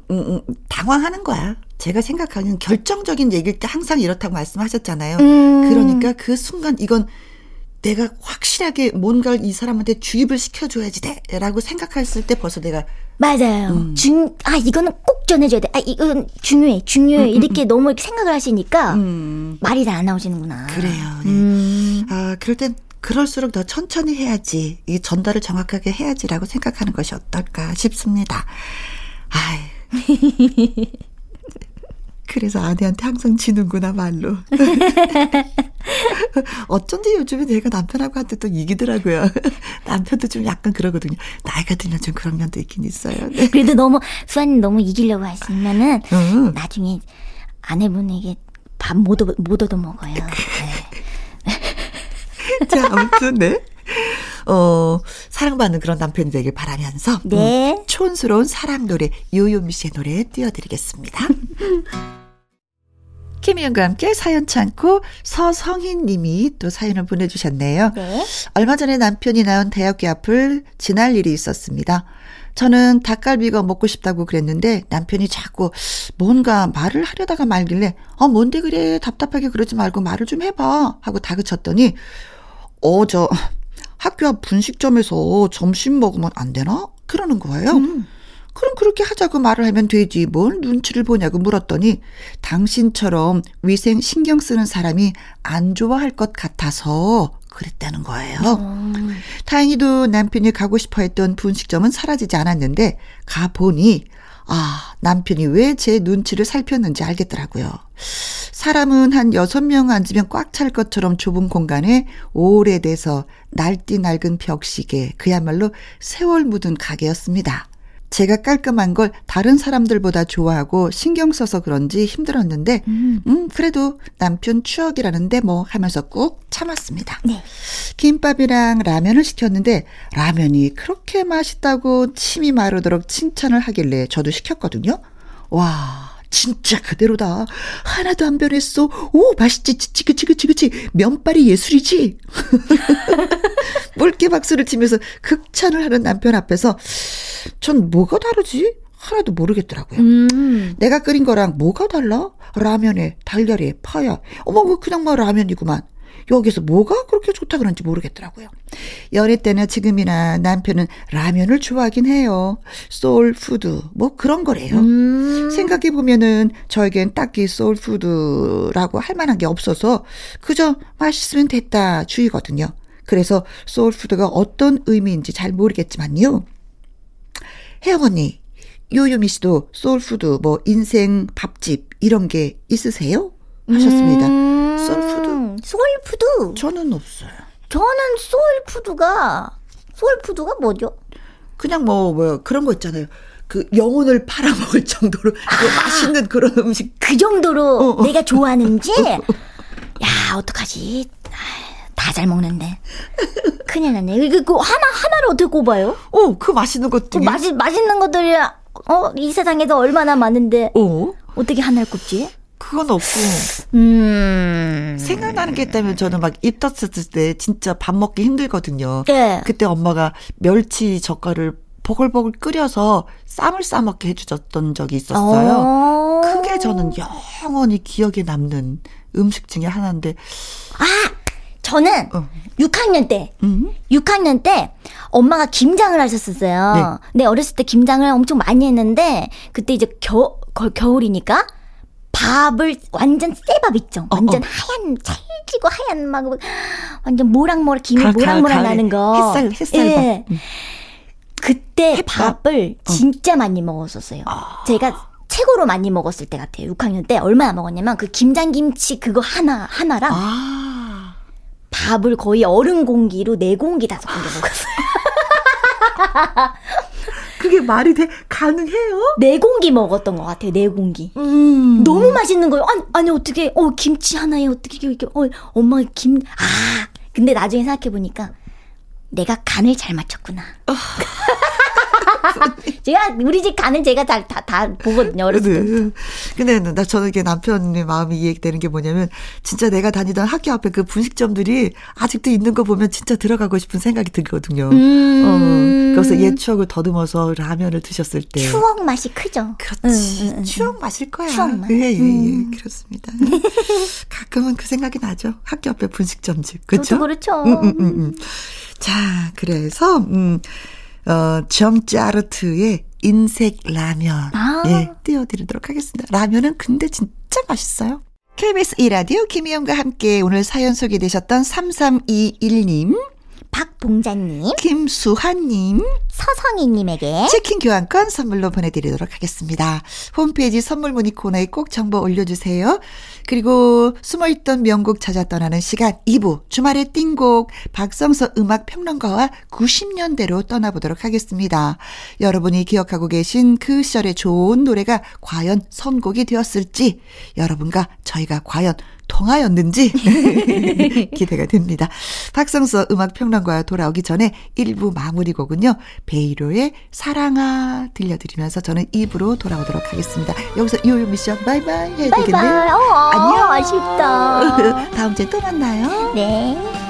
음, 음, 당황하는 거야. 제가 생각하는 결정적인 얘기일 때 항상 이렇다고 말씀하셨잖아요. 음. 그러니까 그 순간 이건 내가 확실하게 뭔가를 이 사람한테 주입을 시켜줘야지 돼라고 생각했을 때 벌써 내가 맞아요. 음. 중, 아, 이거는 꼭 전해줘야 돼. 아, 이건 중요해, 중요해. 이렇게 너무 이렇게 생각을 하시니까 음, 말이 잘 안 나오시는구나. 그래요. 예. 음. 아 그럴 땐 그럴수록 더 천천히 해야지 이 전달을 정확하게 해야지라고 생각하는 것이 어떨까 싶습니다. 아이. (laughs) 그래서 아내한테 항상 지는구나 말로. (laughs) 어쩐지 요즘에 내가 남편하고 할 때 또 이기더라고요. (laughs) 남편도 좀 약간 그러거든요. 나이가 들면 좀 그런 면도 있긴 있어요. 네. 그래도 너무, 수아님 너무 이기려고 하시면은 응. 나중에 아내분에게 밥못못 얻어 먹어요. 네. 자, 아무튼 네. 어, 사랑받는 그런 남편이 되길 바라면서 네. 음, 촌스러운 사랑 노래 요요미 씨의 노래 띄워드리겠습니다. (laughs) 김희영과 함께 사연 참고 서성희 님이 또 사연을 보내주셨네요. 네. 얼마 전에 남편이 낳은 대학교 앞을 지날 일이 있었습니다. 저는 닭갈비가 먹고 싶다고 그랬는데 남편이 자꾸 뭔가 말을 하려다가 말길래 어 뭔데 그래 답답하게 그러지 말고 말을 좀 해봐 하고 다그쳤더니 어 저 학교 앞 분식점에서 점심 먹으면 안 되나 그러는 거예요. 그럼 그렇게 하자고 말을 하면 되지 뭘 눈치를 보냐고 물었더니 당신처럼 위생 신경 쓰는 사람이 안 좋아할 것 같아서 그랬다는 거예요. 음. 다행히도 남편이 가고 싶어 했던 분식점은 사라지지 않았는데 가보니 아, 남편이 왜 제 눈치를 살폈는지 알겠더라고요. 사람은 한 여섯 명 앉으면 꽉 찰 것처럼 좁은 공간에 오래돼서 날띠 낡은 벽시계, 그야말로 세월 묻은 가게였습니다. 제가 깔끔한 걸 다른 사람들보다 좋아하고 신경 써서 그런지 힘들었는데, 음, 음 그래도 남편 추억이라는데 뭐 하면서 꾹 참았습니다. 네. 김밥이랑 라면을 시켰는데, 라면이 그렇게 맛있다고 침이 마르도록 칭찬을 하길래 저도 시켰거든요. 와, 진짜 그대로다. 하나도 안 변했어. 오, 맛있지. 그치, 그치, 그치, 그치. 면발이 예술이지. (laughs) 물개 박수를 치면서 극찬을 하는 남편 앞에서 전 뭐가 다르지? 하나도 모르겠더라고요. 음. 내가 끓인 거랑 뭐가 달라? 라면에, 달걀에, 파야. 어머, 그냥 뭐 라면이구만. 여기서 뭐가 그렇게 좋다 그런지 모르겠더라고요. 연애 때나 지금이나 남편은 라면을 좋아하긴 해요. 소울 푸드 뭐 그런 거래요. 음. 생각해 보면은 저에겐 딱히 소울 푸드라고 할 만한 게 없어서 그저 맛있으면 됐다 주의거든요. 그래서 소울 푸드가 어떤 의미인지 잘 모르겠지만요. 혜영 언니, 요요미 씨도 소울 푸드 뭐 인생 밥집 이런 게 있으세요? 하셨습니다. 음, 소울푸드. 소울푸드? 저는 없어요. 저는 소울푸드가, 소울푸드가 뭐죠? 그냥 뭐, 뭐, 그런 거 있잖아요. 그 영혼을 팔아먹을 정도로 아, 맛있는 그런 음식. 그 정도로 어, 어. 내가 좋아하는지? (laughs) 야, 어떡하지? 다 잘 먹는데. 큰일 났네. 그, 그, 하나, 하나를 어떻게 꼽아요? 어, 그 맛있는 것들이. 그 맛이, 맛있는 것들이, 어, 이 세상에서 얼마나 많은데. 어? 어떻게 하나를 꼽지? 그건 없고. 음. 생각나는 게 있다면 저는 막 입 떴을 때 진짜 밥 먹기 힘들거든요. 네. 그때 엄마가 멸치 젓갈을 보글보글 끓여서 쌈을 싸먹게 해주셨던 적이 있었어요. 어. 그게 저는 영원히 기억에 남는 음식 중에 하나인데. 아! 저는 어. 6학년 때, 음? 6학년 때 엄마가 김장을 하셨었어요. 네. 네, 어렸을 때 김장을 엄청 많이 했는데 그때 이제 겨, 겨울이니까 밥을 완전 쇠밥 있죠. 어, 완전 어, 어. 하얀 찰지고 하얀 막 완전 모락모락 김이 가, 모락모락 가, 나는 거. 햇살 햇살 예. 음. 그때 햇밥? 밥을 어. 진짜 많이 먹었었어요. 아. 제가 최고로 많이 먹었을 때 같아요. 6학년 때 얼마나 먹었냐면 그 김장김치 그거 하나 하나랑 아. 밥을 거의 어른 공기로 네 공기 다섯 공기 먹었어요. (laughs) 그게 말이 돼 가능해요? 네 공기 먹었던 것 같아요. 네 공기. 음. 너무 맛있는 거예요. 아니, 아니 어떻게 어 김치 하나에 어떻게 이렇게 어 엄마 김 아 근데 나중에 생각해 보니까 내가 간을 잘 맞췄구나. 어. (laughs) 제가 우리 집 가는 제가 다 다 다 보거든요 어렸을 때. 네. 근데 나 저는 이게 남편의 마음이 이해되는 게 뭐냐면 진짜 내가 다니던 학교 앞에 그 분식점들이 아직도 있는 거 보면 진짜 들어가고 싶은 생각이 들거든요. 음. 어, 그래서 옛 추억을 더듬어서 라면을 드셨을 때 추억 맛이 크죠. 그렇지. 음, 음, 추억 맛일 거야. 추억 맛. 예, 예, 예. 음. 그렇습니다. 가끔은 그 생각이 나죠. 학교 앞에 분식점집. 그렇죠? 그렇죠. 음, 음, 음, 자, 그래서 음 어, 정짜르트의 인색 라면. 아. 예, 띄워드리도록 하겠습니다. 라면은 근데 진짜 맛있어요. KBS 이라디오 김희영과 함께 오늘 사연 소개되셨던 3321님. 박봉자님, 김수환님, 서성희님에게 치킨 교환권 선물로 보내드리도록 하겠습니다. 홈페이지 선물 문의 코너에 꼭 정보 올려주세요. 그리고 숨어있던 명곡 찾아 떠나는 시간 2부 주말의 띵곡 박성서 음악 평론가와 90년대로 떠나보도록 하겠습니다. 여러분이 기억하고 계신 그 시절의 좋은 노래가 과연 선곡이 되었을지 여러분과 저희가 과연 통하였는지 (laughs) 기대가 됩니다. 박성서 음악평론가 돌아오기 전에 1부 마무리 곡은요. 베이로의 사랑아 들려드리면서 저는 2부로 돌아오도록 하겠습니다. 여기서 요요 미션 바이바이 해야 되겠네요. 어, 안녕. 아쉽다. (laughs) 다음 주에 또 만나요. 네.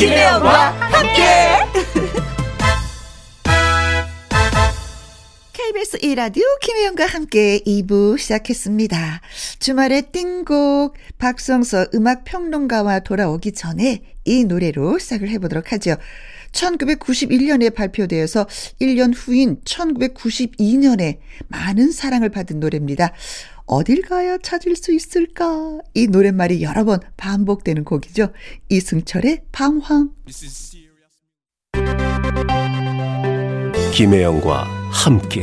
김혜영과 함께. (laughs) KBS 1라디오 김혜영과 함께 2부 시작했습니다. 주말의 띵곡 박성서 음악평론가와 돌아오기 전에 이 노래로 시작을 해보도록 하죠. 1991년에 발표되어서 1년 후인 1992년에 많은 사랑을 받은 노래입니다. 어딜 가야 찾을 수 있을까? 이 노랫말이 여러 번 반복되는 곡이죠. 이승철의 방황. 김혜영과 함께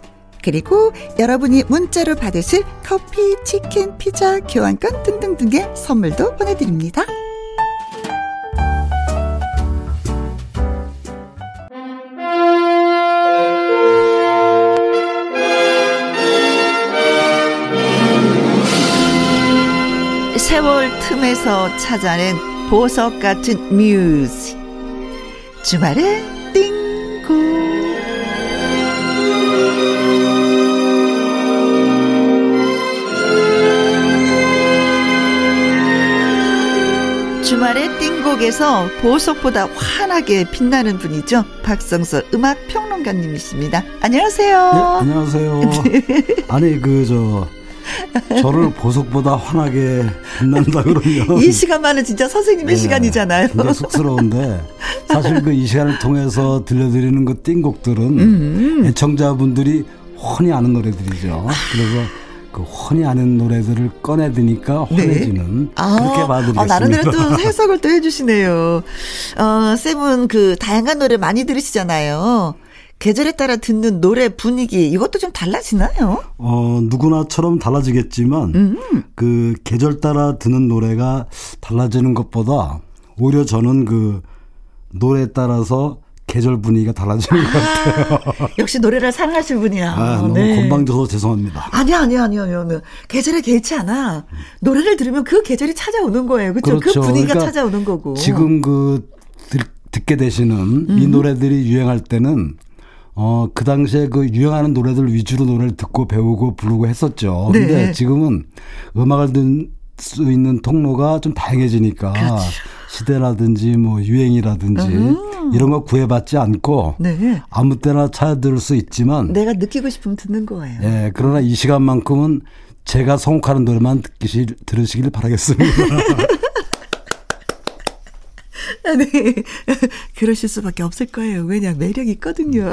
그리고 여러분이 문자로 받으실 커피, 치킨, 피자, 교환권 등등등의 선물도 보내드립니다. 세월 틈에서 찾아낸 보석 같은 뮤직. 주말에 띵고. 주말의 띵곡에서 보석보다 환하게 빛나는 분이죠. 박성서 음악 평론가님이십니다. 안녕하세요. 네, 안녕하세요. (laughs) 아니 그저 저를 보석보다 환하게 빛난다 (laughs) 그러면 이 시간만은 진짜 선생님의 네, 시간이잖아요. 굉장히 쑥스러운데 사실 그 이 시간을 통해서 들려드리는 그 띵곡들은 음. 애청자분들이 훤히 아는 노래들이죠. 그래서 그 훤히 아는 노래들을 꺼내드니까 환해지는 네. 아, 그렇게 봐드리겠습니다. 아, 나름대로 또 (laughs) 해석을 또 해주시네요. 어, 쌤은 그 다양한 노래 많이 들으시잖아요. 계절에 따라 듣는 노래 분위기 이것도 좀 달라지나요? 어, 누구나처럼 달라지겠지만, 음. 그 계절 따라 듣는 노래가 달라지는 것보다 오히려 저는 그 노래에 따라서 계절 분위기가 달라지는 것 같아요. 역시 노래를 사랑하실 분이야. 아, 너무 네. 건방져서 죄송합니다. 아니야, 아니야, 아니야, 아니야. 계절에 개의치 않아. 노래를 들으면 그 계절이 찾아오는 거예요. 그렇죠? 그 그렇죠. 분위기가 그러니까 찾아오는 거고. 지금 그 듣, 듣게 되시는 이 음. 노래들이 유행할 때는 어, 그 당시에 그 유행하는 노래들 위주로 노래를 듣고 배우고 부르고 했었죠. 네. 근데 지금은 음악을 듣수 있는 통로가 좀 다양해지니까 그렇죠. 시대라든지 뭐 유행이라든지 음. 이런 거 구애받지 않고 네. 아무 때나 찾아 들을 수 있지만 내가 느끼고 싶으면 듣는 거예요. 예, 그러나 이 시간만큼은 제가 선곡하는 노래만 듣기 들으시길 바라겠습니다. (laughs) 네. (laughs) 그러실 수밖에 없을 거예요. 왜냐, 매력이 있거든요.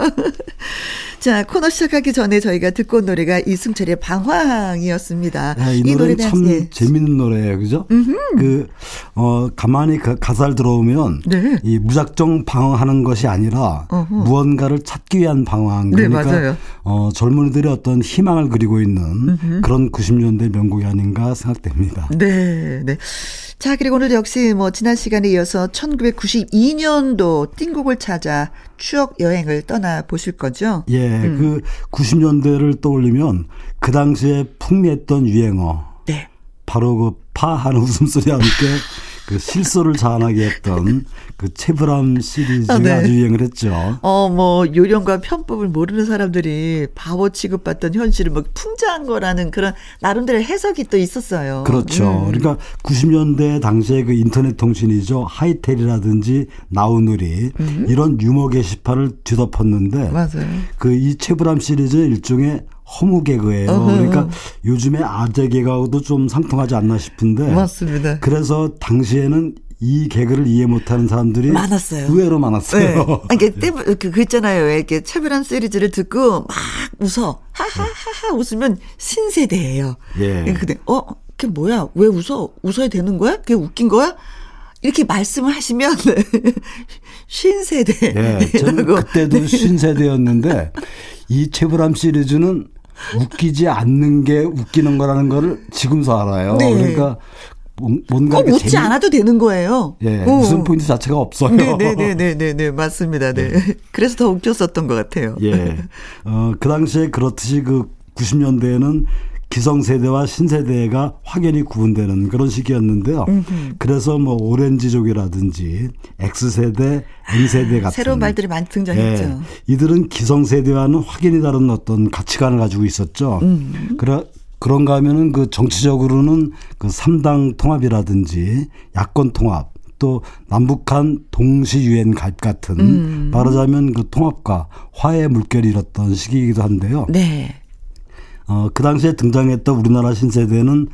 (laughs) 자, 코너 시작하기 전에 저희가 듣고 온 노래가 이승철의 방황이었습니다. 네, 이, 노래는 대한- 참 예. 재밌는 노래예요, 그죠? 그, 어, 가만히 그 가사를 들어오면, 네. 이 무작정 방황하는 것이 아니라, 어허. 무언가를 찾기 위한 방황. 네, 그러니까, 맞아요. 어, 젊은이들의 어떤 희망을 그리고 있는 그런 90년대 명곡이 아닌가 생각됩니다. 네, 네. 자, 그리고 오늘 역시 뭐 지난 시간에 이어서 1992년도 띵곡을 찾아 추억 여행을 떠나 보실 거죠? 예, 그 90년대를 떠올리면, 그 당시에 풍미했던 유행어, 네. 바로 그 파 하는 (laughs) 웃음소리와 함께 그 실소를 자아나게 했던 그 체브람 시리즈가 아, 네. 아주 유행을 했죠. 어, 뭐, 요령과 편법을 모르는 사람들이 바보 취급받던 현실을 뭐 풍자한 거라는 그런 나름대로 해석이 또 있었어요. 그렇죠. 음. 그러니까 90년대 당시에 그 인터넷 통신이죠. 하이텔이라든지 나우누리 이런 유머 게시판을 뒤덮었는데 맞아요. 그이 체브람 시리즈 일종의 허무 개그예요. 어허. 그러니까 요즘에 아재 개그하고도 좀 상통하지 않나 싶은데 맞습니다. 그래서 당시에는 이 개그를 이해 못하는 사람들이 많았어요. 의외로 많았어요. 네. 아니, (laughs) 때, 그, 그 있잖아요. 왜 이렇게 차별한 시리즈를 듣고 막 웃어. 하하하하 웃으면 신세대예요. 예. 근데, 어? 그게 뭐야? 왜 웃어? 웃어야 되는 거야? 그게 웃긴 거야? 이렇게 말씀을 하시면, (laughs) 신세대. 예, 저는 그때도 신세대였는데 이 체브람 시리즈는 웃기지 않는 게 웃기는 거라는 거를 지금서 알아요. 네. 그러니까 뭔- 뭔가 꼭 웃지 재미- 않아도 되는 거예요. 예, 어. 무슨 포인트 자체가 없어요. 네네네네 네 맞습니다. 네. (laughs) 그래서 더 웃겼었던 것 같아요. 예. 어, 그 당시에 그렇듯이 그 90년대에는 기성세대와 신세대가 확연히 구분되는 그런 시기였는데요. 그래서 뭐 오렌지족이라든지 X세대, N세대 같은 새로운 말들이 많이 등장했죠. 예, 이들은 기성세대와는 확연히 다른 어떤 가치관을 가지고 있었죠. 음. 그래, 그런가 하면은 그 정치적으로는 그 3당 통합이라든지 야권 통합 또 남북한 동시 유엔 가입 같은 음. 말하자면 그 통합과 화해의 물결이 일었던 시기이기도 한데요. 네. 어, 그 당시에 등장했던 우리나라 신세대는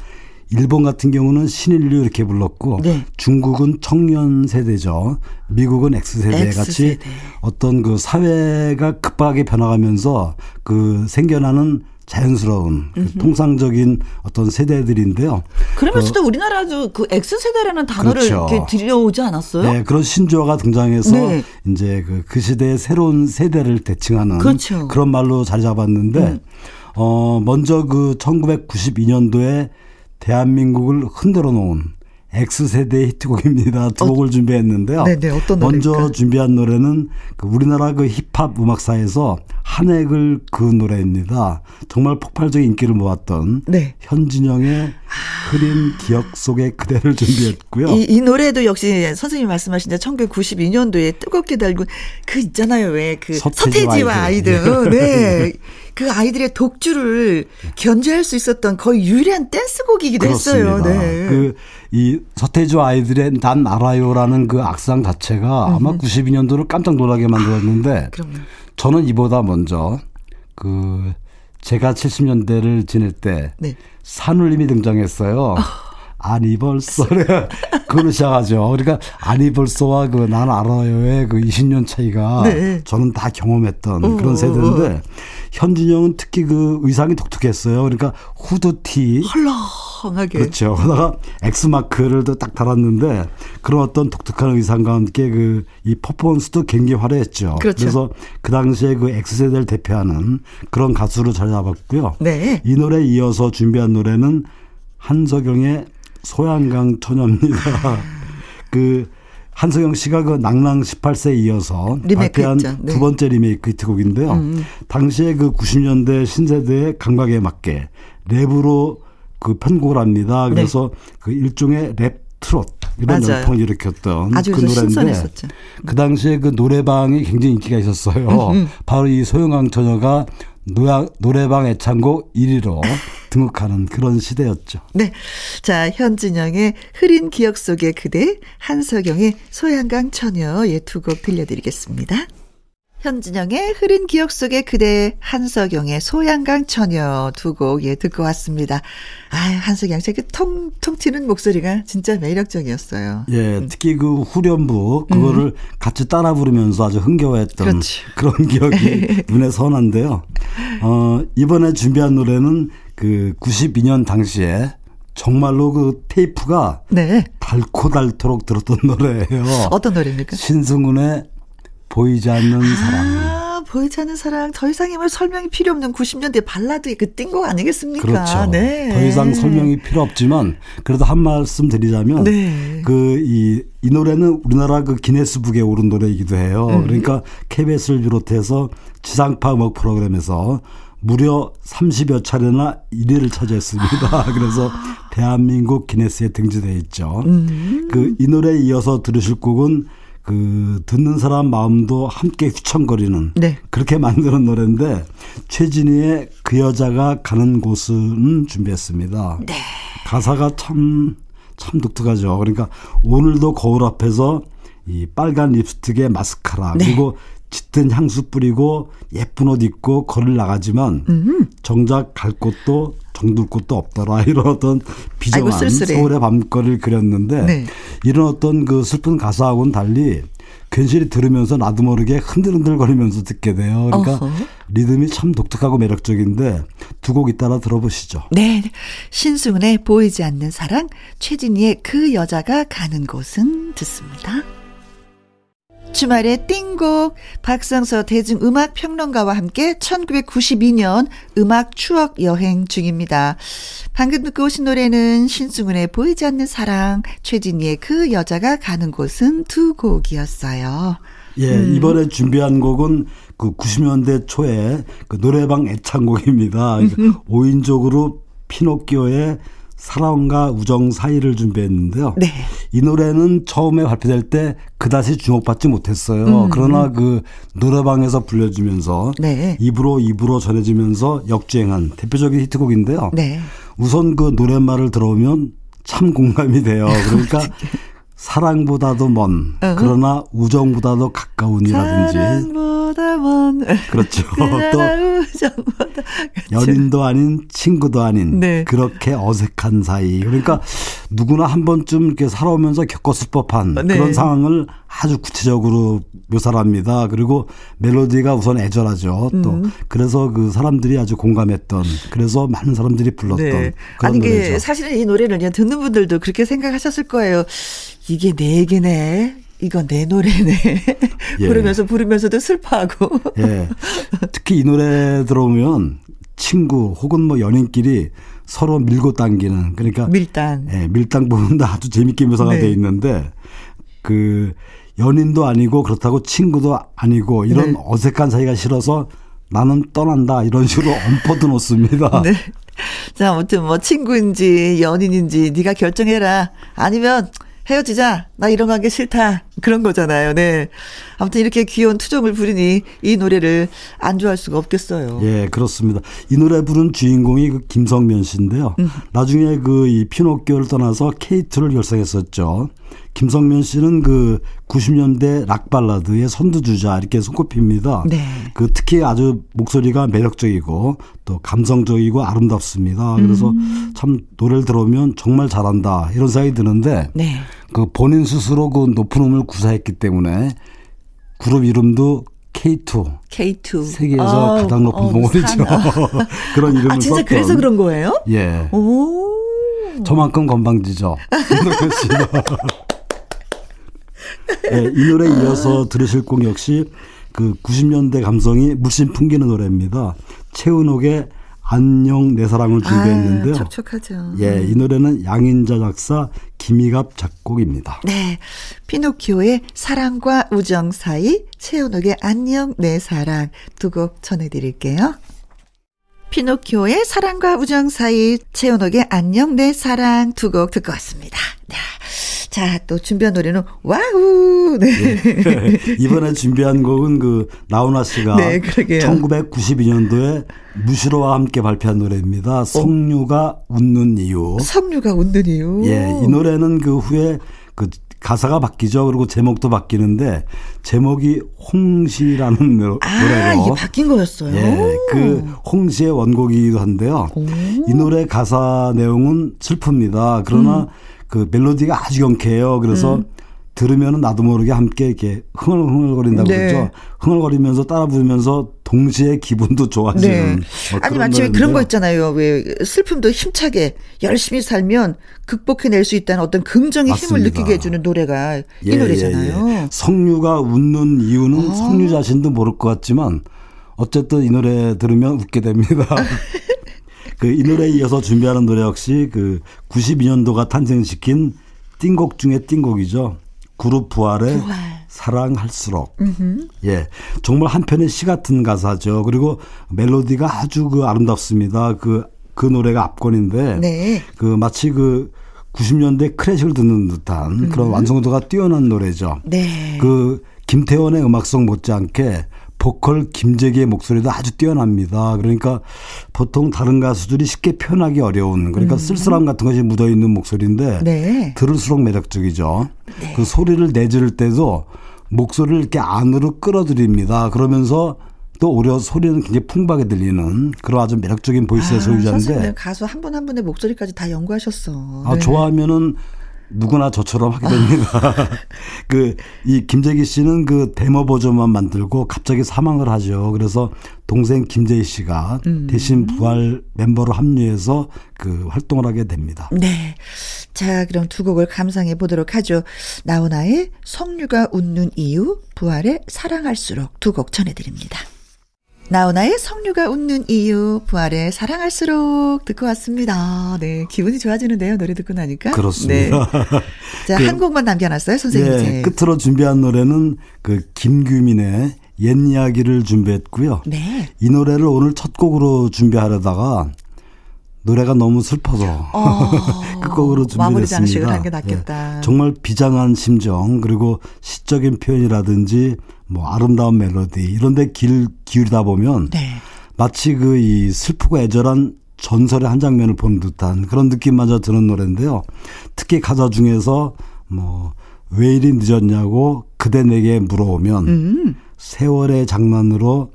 일본 같은 경우는 신인류 이렇게 불렀고 네. 중국은 청년 세대죠. 미국은 X세대 X세대. 같이 어떤 그 사회가 급하게 변화가면서 그 생겨나는 자연스러운 그 통상적인 어떤 세대들인데요. 그러면서도 우리나라도 그 X세대라는 단어를 그렇죠. 이렇게 들여오지 않았어요? 네, 그런 신조어가 등장해서 네. 이제 그, 그 시대의 새로운 세대를 대칭하는 그렇죠. 음. 런 말로 자리 잡았는데 어 먼저 그 1992년도에 대한민국을 흔들어 놓은 X세대 히트곡입니다. 두 곡을 준비했는데요. 네네, 어떤 먼저 노래입니까? 준비한 노래는 그 우리나라 그 힙합 음악사에서 한 획을 그은 노래입니다. 정말 폭발적인 인기를 모았던 네. 현진영의 흐린 기억 속의 그대를 준비했고요. 이, 이 노래도 역시 선생님이 말씀하신 대 1992년도에 뜨겁게 달군 그 있잖아요. 왜 그 서태지와 아이들. 아이들. 네. (laughs) 그 아이들의 독주를 견제할 수 있었던 거의 유일한 댄스곡이기도 했어요. 네. 그이 서태지와 아이들의 난 알아요라는 그 악상 자체가 아마 92년도를 깜짝 놀라게 만들었는데 그럼요. 저는 이보다 먼저 그 제가 70년대를 지낼 때 네. 산울림이 등장했어요. 아니 벌써 그걸로 시작하죠. 그러니까 아니 벌써와 그 난 알아요의 그 20년 차이가 네. 저는 다 경험했던 어, 그런 세대인데 현진영은 특히 그 의상이 독특했어요. 그러니까 후드티 헐렁하게. 그렇죠. 그러다가 엑스 마크를 또 딱 달았는데 그런 어떤 독특한 의상과 함께 그 이 퍼포먼스도 굉장히 화려했죠. 그렇죠. 그래서 그 당시에 그 X세대를 대표하는 그런 가수로 자리 잡았고요. 네. 이 노래에 이어서 준비한 노래는 한석영의 소양강 처녀입니다. (laughs) 그 한석영 씨가 그 낭랑 18세에 이어서 발표한. 네. 음, 두 번째 리메이크 히트곡인데요. 당시에 그 90년대 신세대의 감각에 맞게 랩으로 그 편곡을 합니다. 그래서 그 일종의 랩 트롯 이런 네. 맞아요. 열풍을 일으켰던 아주 그 노래인데 신선했었죠. 그 당시에 그 노래방이 굉장히 인기가 있었어요. 음, 바로 이 소양강 처녀가 노야, 노래방 애창곡 1위로 (laughs) 등극하는 그런 시대였죠. 네. 자, 현진영의 흐린 기억 속의 그대, 한석영의 소양강 처녀 예 두 곡 들려드리겠습니다. 현진영의 흐린 기억 속의 그대, 한석영의 소양강 처녀 두 곡 예 듣고 왔습니다. 아, 한석영 씨의 그 통 통 튀는 목소리가 진짜 매력적이었어요. 예, 특히 그 후렴부 그거를 같이 따라 부르면서 아주 흥겨워했던 음. 그렇지. 그런 기억이 (laughs) 눈에 선한데요. 어, 이번에 준비한 노래는 그 92년 당시에 정말로 그 테이프가 네. 닳도록 들었던 (laughs) 노래예요. 어떤 노래입니까? 신승훈의 보이지 않는 사랑. 아, 보이지 않는 사랑. 더 이상의 말 설명이 필요 없는 90년대 발라드의 그 띵곡 아니겠습니까? 그렇죠. 네. 더 이상 설명이 필요 없지만 그래도 한 말씀 드리자면 네. 그이 이 노래는 우리나라 그 기네스북에 오른 노래이기도 해요. 음. 그러니까 KBS를 비롯해서 지상파 음악 프로그램에서 무려 30여 차례나 1위를 차지했습니다. (laughs) 그래서 대한민국 기네스에 등재되어 있죠. 음. 그이 노래에 이어서 들으실 곡은 그 듣는 사람 마음도 함께 휘청거리는 네. 그렇게 만드는 노래인데 최진희의 그 여자가 가는 곳은 준비했습니다. 네. 가사가 참참 독특하죠. 그러니까 오늘도 거울 앞에서 이 빨간 립스틱에 마스카라 네. 그리고 짙은 향수 뿌리고 예쁜 옷 입고 거리를 나가지만 음. 정작 갈 곳도 정들 곳도 없더라 (laughs) 이런 어떤 비정한 서울의 밤거리를 그렸는데 네. 이런 어떤 그 슬픈 가사하고는 달리 괜시리 들으면서 나도 모르게 흔들흔들거리면서 듣게 돼요. 그러니까 어허. 리듬이 참 독특하고 매력적인데 두 곡 잇따라 들어보시죠. 네. 신승훈의 보이지 않는 사랑, 최진희의 그 여자가 가는 곳은 듣습니다. 주말의 띵곡 박성서 대중음악 평론가와 함께 1992년 음악 추억 여행 중입니다. 방금 듣고 오신 노래는 신승훈의 보이지 않는 사랑, 최진희의 그 여자가 가는 곳은 두 곡이었어요. 예, 음. 이번에 준비한 곡은 그 90년대 초에 그 노래방 애창곡입니다. 5인족으로 피노키오의 사랑과 우정 사이를 준비했는데요. 네. 이 노래는 처음에 발표될 때 그다지 주목받지 못했어요. 음. 그러나 그 노래방에서 불려주면서 네. 입으로 입으로 전해지면서 역주행한 대표적인 히트곡인데요. 네. 우선 그 노랫말을 들어오면 참 공감이 돼요. 그러니까 (laughs) 사랑보다도 먼 그러나 우정보다도 가까운이라든지 사랑보다 먼 그렇죠 (laughs) 또 우정보다 연인도 아닌 친구도 아닌 네. 그렇게 어색한 사이 그러니까 누구나 한 번쯤 이렇게 살아오면서 겪었을 법한 네. 그런 상황을 아주 구체적으로 묘사를 합니다 그리고 멜로디가 우선 애절하죠 또 음. 그래서 그 사람들이 아주 공감했던 그래서 많은 사람들이 불렀던 네. 그런 아니 노래죠. 사실은 이 노래를 듣는 분들도 그렇게 생각하셨을 거예요. 이게 내 얘기네. 이건 내 노래네. (laughs) 예. 부르면서 부르면서도 슬퍼하고. 예. 특히 이 노래 들어오면 친구 혹은 뭐 연인끼리 서로 밀고 당기는 그러니까 밀당. 예, 밀당 부분도 아주 재밌게 묘사가 네. 돼 있는데 그 연인도 아니고 그렇다고 친구도 아니고 이런 네. 어색한 사이가 싫어서 나는 떠난다 이런 식으로 (laughs) 엄포도 놓습니다. 네. 자, 아무튼 뭐 친구인지 연인인지 네가 결정해라. 아니면 헤어지자. 나 이런 관계 싫다. 그런 거잖아요. 네. 아무튼 이렇게 귀여운 투정을 부르니 이 노래를 안 좋아할 수가 없겠어요. 예, 그렇습니다. 이 노래 부른 주인공이 그 김성면 씨인데요. 음. 나중에 그 이 피노키오를 떠나서 K2를 결성했었죠. 김성면 씨는 그 90년대 락 발라드의 선두주자 이렇게 손꼽힙니다. 네. 그 특히 아주 목소리가 매력적이고 또 감성적이고 아름답습니다. 그래서 음. 참 노래를 들어오면 정말 잘한다 이런 생각이 드는데 네. 그 본인 스스로 그 높은 음을 구사했기 때문에 그룹 이름도 K2. K2. 세계에서 아, 가장 높은 어, 봉우리죠. (laughs) 그런 이름을 아, 진짜 썼던. 그래서 그런 거예요? 예. 오. 저만큼 건방지죠. (laughs) 네, 이 노래 이어서 들으실 곡 역시 그 90년대 감성이 물씬 풍기는 노래입니다. 최은옥의 안녕 내 사랑을 준비했는데요. 아, 촉촉하죠. 예, 이 노래는 양인자 작사 김희갑 작곡입니다. 네. 피노키오의 사랑과 우정 사이, 최은옥의 안녕 내 사랑 두 곡 전해드릴게요. 피노키오의 사랑과 우정 사이, 최은옥의 안녕 내 사랑 두 곡 듣고 왔습니다. 네. 자, 또 준비한 노래는 와우. 네. 네. (laughs) 이번에 준비한 곡은 그 나훈아 씨가 네, 1992년도에 무시로와 함께 발표한 노래입니다. 어? 석류가 웃는 이유. 석류가 웃는 이유. 예, 이 노래는 그 후에 그 가사가 바뀌죠. 그리고 제목도 바뀌는데 제목이 홍시라는 노래로. 아, 이게 바뀐 거였어요. 예, 그 홍시의 원곡이기도 한데요. 오. 이 노래 가사 내용은 슬픕니다. 그러나 음. 그 멜로디가 아주 경쾌해요. 그래서 음. 들으면 나도 모르게 함께 이렇게 흥얼흥얼거린다고 네. 그러죠. 흥얼거리면서 따라 부르면서 동시에 기분도 좋아지는. 네. 뭐 아니 왜 그런 거 있잖아요. 왜 슬픔도 힘차게 열심히 살면 극복해낼 수 있다는 어떤 긍정의 맞습니다. 힘을 느끼게 해주는 노래가 예, 이 노래잖아요. 예, 예. 성류가 웃는 이유는 아. 성류 자신도 모를 것 같지만 어쨌든 이 노래 들으면 웃게 됩니다. (laughs) 그 이 노래에 이어서 준비하는 노래 역시 그 92년도가 탄생시킨 띵곡 중에 띵곡이죠. 그룹 부활의 부활. 사랑할수록. 예. 정말 한편의 시 같은 가사죠. 그리고 멜로디가 아주 그 아름답습니다. 그, 그 노래가 압권인데. 네. 그 마치 그 90년대 클래식을 듣는 듯한 그런 완성도가 뛰어난 노래죠. 네. 그 김태원의 음악성 못지않게 보컬 김재기의 목소리도 아주 뛰어납니다. 그러니까 보통 다른 가수들이 쉽게 표현하기 어려운 그러니까 쓸쓸함 같은 것이 묻어 있는 목소리인데 네. 들을수록 매력적이죠. 그 소리를 내지를 때도 목소리를 이렇게 안으로 끌어들입니다. 그러면서 또 오히려 소리는 굉장히 풍부하게 들리는 그런 아주 매력적인 보이스의 선생님 소유자인데 가수 한분한 분의 목소리까지 다 연구하셨어. 아, 네. 좋아하면은 누구나 저처럼 하게 됩니다. (laughs) 그, 이 김재기 씨는 그 데모 버전만 만들고 갑자기 사망을 하죠. 그래서 동생 김재희 씨가 음. 대신 부활 멤버로 합류해서 그 활동을 하게 됩니다. 네. 자, 그럼 두 곡을 감상해 보도록 하죠. 나훈아의 성류가 웃는 이유, 부활의 사랑할수록 두 곡 전해드립니다. 나훈아의 성류가 웃는 이유, 부활의 사랑할수록 듣고 왔습니다. 네, 기분이 좋아지는데요, 노래 듣고 나니까. 그렇습니다. 네. (laughs) 자, 그- 한 곡만 남겨놨어요, 선생님. 예, 이제. 끝으로 준비한 노래는 그 김규민의 옛 이야기를 준비했고요. 네. 이 노래를 오늘 첫 곡으로 준비하려다가 노래가 너무 슬퍼서 어, (laughs) 끝곡으로 마무리 준비했습니다. 장식을 한게 낫겠다. 예, 정말 비장한 심정 그리고 시적인 표현이라든지 뭐 아름다운 멜로디 이런데 길 기울이다 보면 네. 마치 그 이 슬프고 애절한 전설의 한 장면을 본 듯한 그런 느낌마저 드는 노래인데요. 특히 가사 중에서 뭐 왜 이리 늦었냐고 그대 내게 물어오면 음. 세월의 장난으로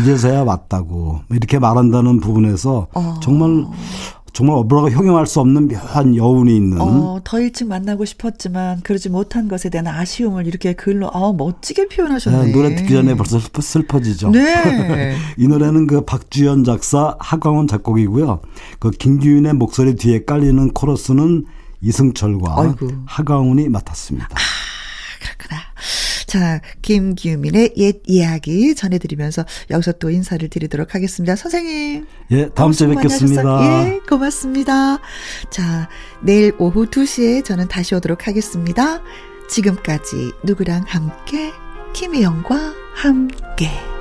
이제서야 왔다고 이렇게 말한다는 부분에서 어. 정말 정말 뭐라고 형용할 수 없는 묘한 여운이 있는 어, 더 일찍 만나고 싶었지만 그러지 못한 것에 대한 아쉬움을 이렇게 글로 아, 멋지게 표현하셨네. 네, 노래 듣기 전에 벌써 슬퍼, 슬퍼지죠. 네. (laughs) 이 노래는 그 박주연 작사, 하광원 작곡이고요. 그 김규인의 목소리 뒤에 깔리는 코러스는 이승철과 아이고. 하광훈이 맡았습니다. 그렇구나. 자, 김기민의 옛 이야기 전해드리면서 여기서 또 인사를 드리도록 하겠습니다. 선생님. 예, 다음 주에 뵙겠습니다. 예, 고맙습니다. 자, 내일 오후 2시에 저는 다시 오도록 하겠습니다. 지금까지 누구랑 함께, 김혜영과 함께.